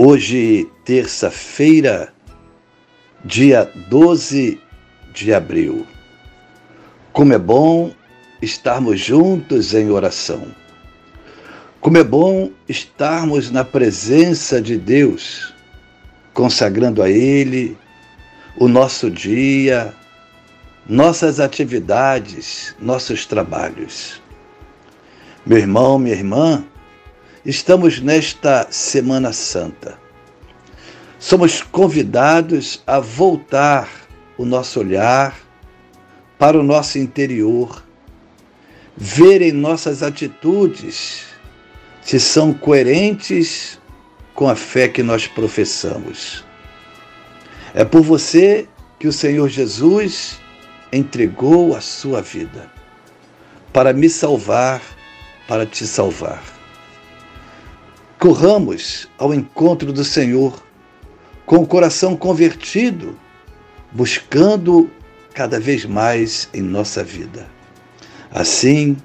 Hoje, terça-feira, dia 12 de abril. Como é bom estarmos juntos em oração. Como é bom estarmos na presença de Deus, consagrando a Ele o nosso dia, nossas atividades, nossos trabalhos. Meu irmão, minha irmã, Estamos nesta Semana Santa. Somos convidados a voltar o nosso olhar para o nosso interior, ver em nossas atitudes se são coerentes com a fé que nós professamos. É por você que o Senhor Jesus entregou a sua vida para me salvar, para te salvar. Corramos ao encontro do Senhor com o coração convertido, buscando cada vez mais em nossa vida. Assim,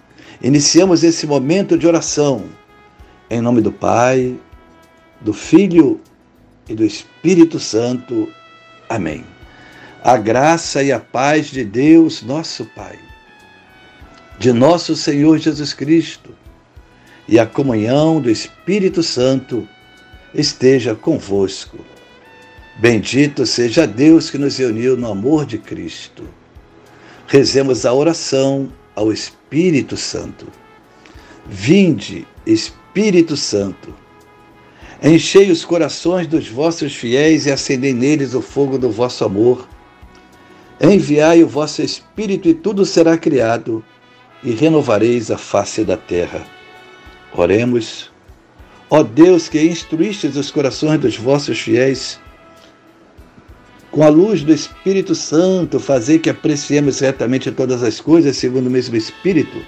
iniciamos esse momento de oração em nome do Pai, do Filho e do Espírito Santo. Amém. A graça e a paz de Deus, nosso Pai, de nosso Senhor Jesus Cristo e a comunhão do Espírito Santo esteja convosco. Bendito seja Deus que nos uniu no amor de Cristo. Rezemos a oração ao Espírito Santo. Vinde, Espírito Santo, enchei os corações dos vossos fiéis e acendei neles o fogo do vosso amor. Enviai o vosso Espírito e tudo será criado, e renovareis a face da terra. Oremos. Ó Deus que instruístes os corações dos vossos fiéis, com a luz do Espírito Santo, fazer que apreciemos retamente todas as coisas segundo o mesmo Espírito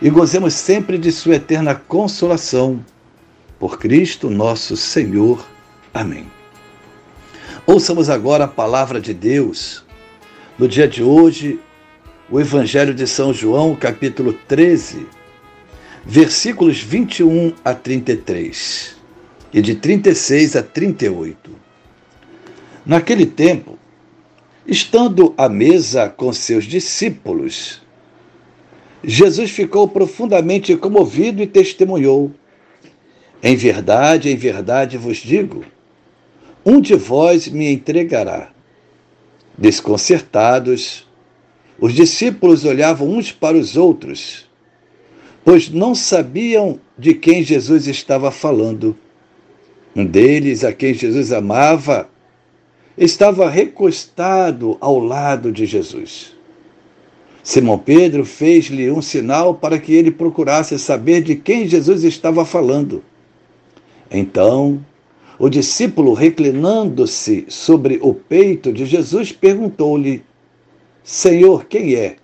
e gozemos sempre de Sua eterna consolação. Por Cristo nosso Senhor. Amém. Ouçamos agora a palavra de Deus. No dia de hoje, o Evangelho de São João, capítulo 13 versículos 21 a 33 e de 36 a 38. Naquele tempo, estando à mesa com seus discípulos, Jesus ficou profundamente comovido e testemunhou: Em verdade, em verdade vos digo, um de vós me entregará. Desconcertados, os discípulos olhavam uns para os outros pois não sabiam de quem Jesus estava falando. Um deles, a quem Jesus amava, estava recostado ao lado de Jesus. Simão Pedro fez-lhe um sinal para que ele procurasse saber de quem Jesus estava falando. Então, o discípulo, reclinando-se sobre o peito de Jesus, perguntou-lhe: Senhor, quem é?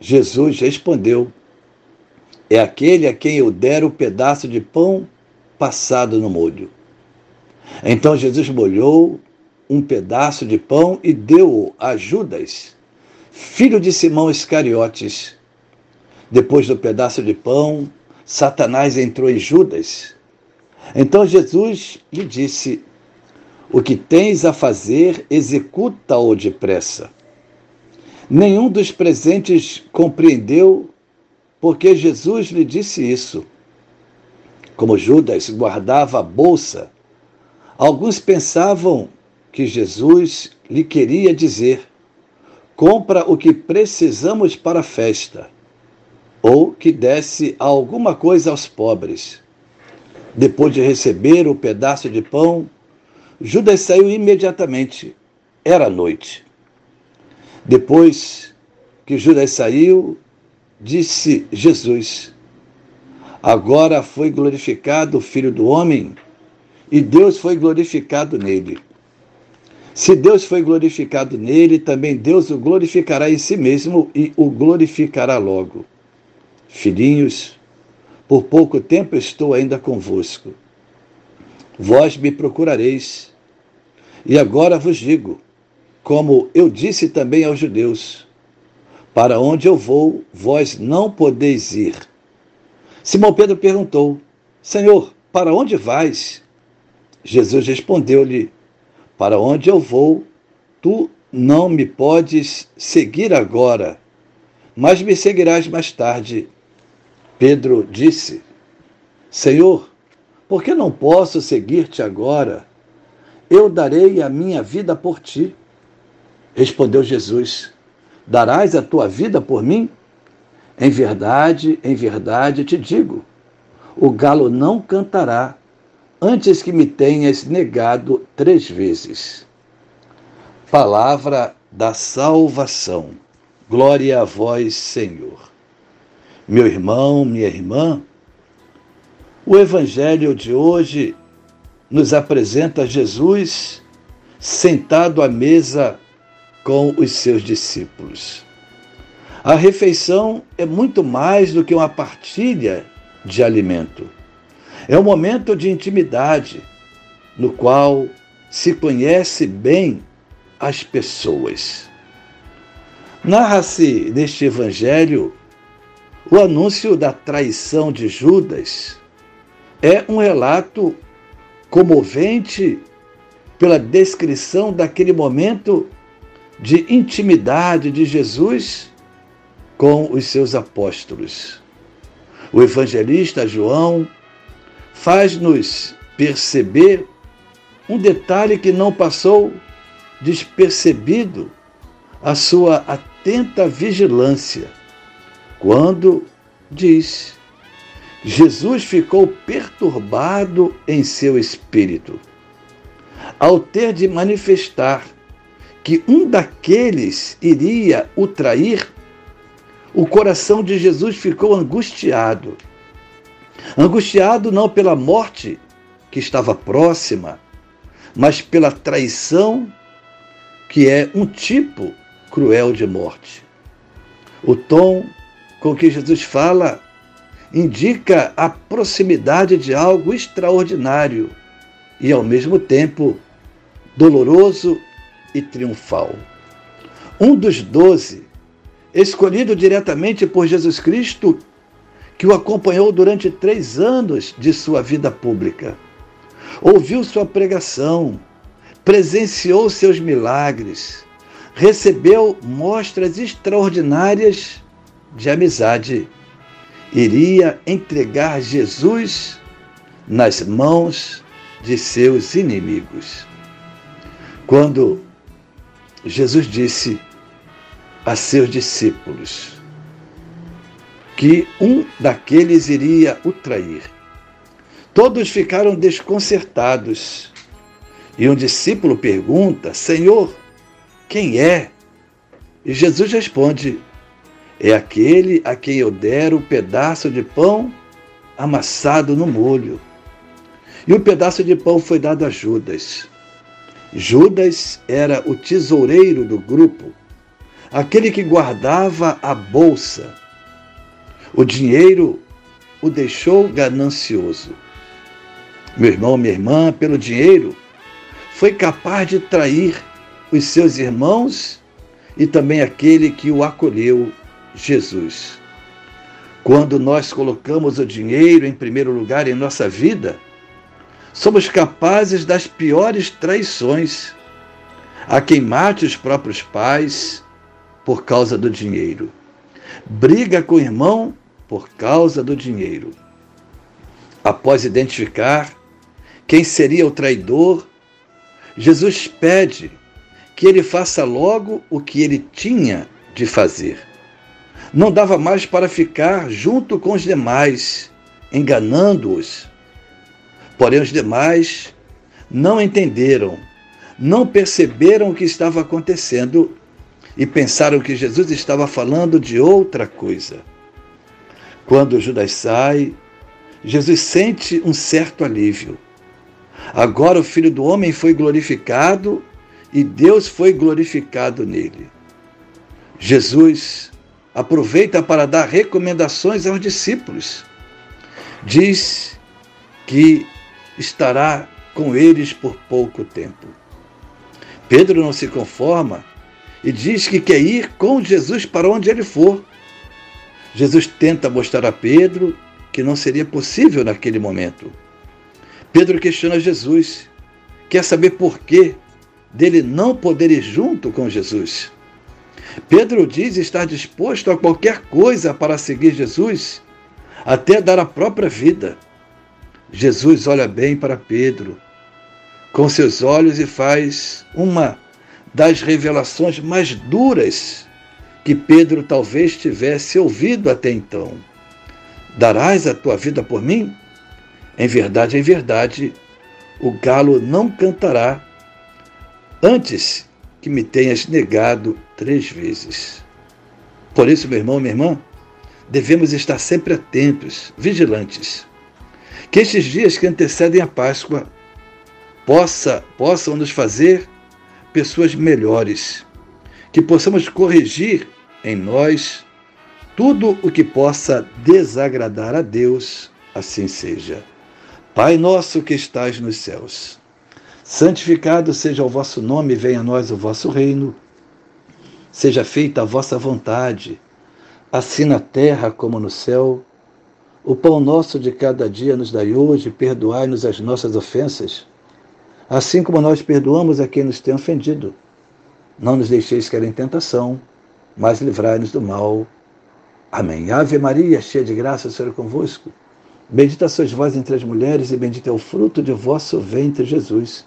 Jesus respondeu: é aquele a quem eu der o pedaço de pão passado no molho. Então Jesus molhou um pedaço de pão e deu-o a Judas, filho de Simão Iscariotes. Depois do pedaço de pão, Satanás entrou em Judas. Então Jesus lhe disse: O que tens a fazer, executa-o depressa. Nenhum dos presentes compreendeu porque Jesus lhe disse isso. Como Judas guardava a bolsa, alguns pensavam que Jesus lhe queria dizer: compra o que precisamos para a festa, ou que desse alguma coisa aos pobres. Depois de receber o pedaço de pão, Judas saiu imediatamente. Era noite. Depois que Judas saiu, disse Jesus: Agora foi glorificado o Filho do Homem, e Deus foi glorificado nele. Se Deus foi glorificado nele, também Deus o glorificará em si mesmo e o glorificará logo. Filhinhos, por pouco tempo estou ainda convosco. Vós me procurareis. E agora vos digo, como eu disse também aos judeus: Para onde eu vou, vós não podeis ir. Simão Pedro perguntou: Senhor, para onde vais? Jesus respondeu-lhe: Para onde eu vou, tu não me podes seguir agora, mas me seguirás mais tarde. Pedro disse: Senhor, por que não posso seguir-te agora? Eu darei a minha vida por ti. Respondeu Jesus: Darás a tua vida por mim? Em verdade, em verdade te digo: o galo não cantará antes que me tenhas negado três vezes. Palavra da salvação. Glória a vós, Senhor. Meu irmão, minha irmã, o Evangelho de hoje nos apresenta Jesus sentado à mesa com os seus discípulos. A refeição é muito mais do que uma partilha de alimento. É um momento de intimidade no qual se conhece bem as pessoas. Narra-se neste evangelho o anúncio da traição de Judas. É um relato comovente pela descrição daquele momento de intimidade de Jesus com os seus apóstolos. O evangelista João faz-nos perceber um detalhe que não passou despercebido a sua atenta vigilância, quando diz: Jesus ficou perturbado em seu espírito, ao ter de manifestar que um daqueles iria o trair, o coração de Jesus ficou angustiado. Angustiado não pela morte que estava próxima, mas pela traição que é um tipo cruel de morte. O tom com que Jesus fala indica a proximidade de algo extraordinário e, ao mesmo tempo, doloroso e triunfal. Um dos doze, escolhido diretamente por Jesus Cristo, que o acompanhou durante três anos de sua vida pública, ouviu sua pregação, presenciou seus milagres, recebeu mostras extraordinárias de amizade, iria entregar Jesus nas mãos de seus inimigos. Quando Jesus disse a seus discípulos que um daqueles iria o trair. Todos ficaram desconcertados. E um discípulo pergunta: Senhor, quem é? E Jesus responde: É aquele a quem eu der o pedaço de pão amassado no molho. E o pedaço de pão foi dado a Judas. Judas era o tesoureiro do grupo, aquele que guardava a bolsa. O dinheiro o deixou ganancioso. Meu irmão, minha irmã, pelo dinheiro, foi capaz de trair os seus irmãos e também aquele que o acolheu, Jesus. Quando nós colocamos o dinheiro em primeiro lugar em nossa vida, somos capazes das piores traições, a quem mate os próprios pais por causa do dinheiro, briga com o irmão por causa do dinheiro. Após identificar quem seria o traidor, Jesus pede que ele faça logo o que ele tinha de fazer. Não dava mais para ficar junto com os demais, enganando-os Porém, os demais não entenderam, não perceberam o que estava acontecendo e pensaram que Jesus estava falando de outra coisa. Quando Judas sai, Jesus sente um certo alívio. Agora o Filho do Homem foi glorificado e Deus foi glorificado nele. Jesus aproveita para dar recomendações aos discípulos. Diz que estará com eles por pouco tempo. Pedro não se conforma e diz que quer ir com Jesus para onde ele for. Jesus tenta mostrar a Pedro que não seria possível naquele momento. Pedro questiona Jesus, quer saber por que dele não poder ir junto com Jesus. Pedro diz estar disposto a qualquer coisa para seguir Jesus, até dar a própria vida. Jesus olha bem para Pedro com seus olhos e faz uma das revelações mais duras que Pedro talvez tivesse ouvido até então. Darás a tua vida por mim? Em verdade, em verdade, o galo não cantará antes que me tenhas negado três vezes. Por isso, meu irmão, minha irmã, devemos estar sempre atentos, vigilantes. Que estes dias que antecedem a Páscoa possa, possam nos fazer pessoas melhores, que possamos corrigir em nós tudo o que possa desagradar a Deus, assim seja. Pai nosso que estás nos céus, santificado seja o vosso nome, venha a nós o vosso reino. Seja feita a vossa vontade, assim na terra como no céu. O pão nosso de cada dia nos dai hoje, perdoai-nos as nossas ofensas, assim como nós perdoamos a quem nos tem ofendido. Não nos deixeis cair em tentação, mas livrai-nos do mal. Amém. Ave Maria, cheia de graça, o Senhor é convosco. Bendita sois vós entre as mulheres, e bendito é o fruto de vosso ventre, Jesus.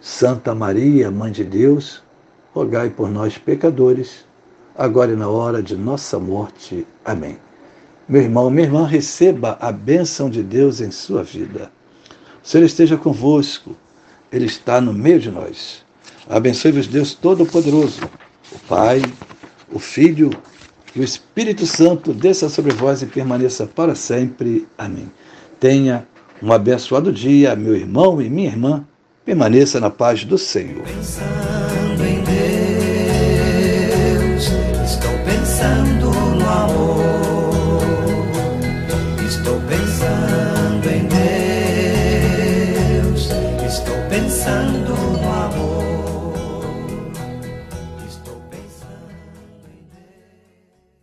Santa Maria, Mãe de Deus, rogai por nós, pecadores, agora e na hora de nossa morte. Amém. Meu irmão, minha irmã, receba a bênção de Deus em sua vida. O Senhor esteja convosco, Ele está no meio de nós. Abençoe-vos, Deus Todo-Poderoso, o Pai, o Filho e o Espírito Santo, desça sobre vós e permaneça para sempre. Amém. Tenha um abençoado dia, meu irmão e minha irmã. Permaneça na paz do Senhor.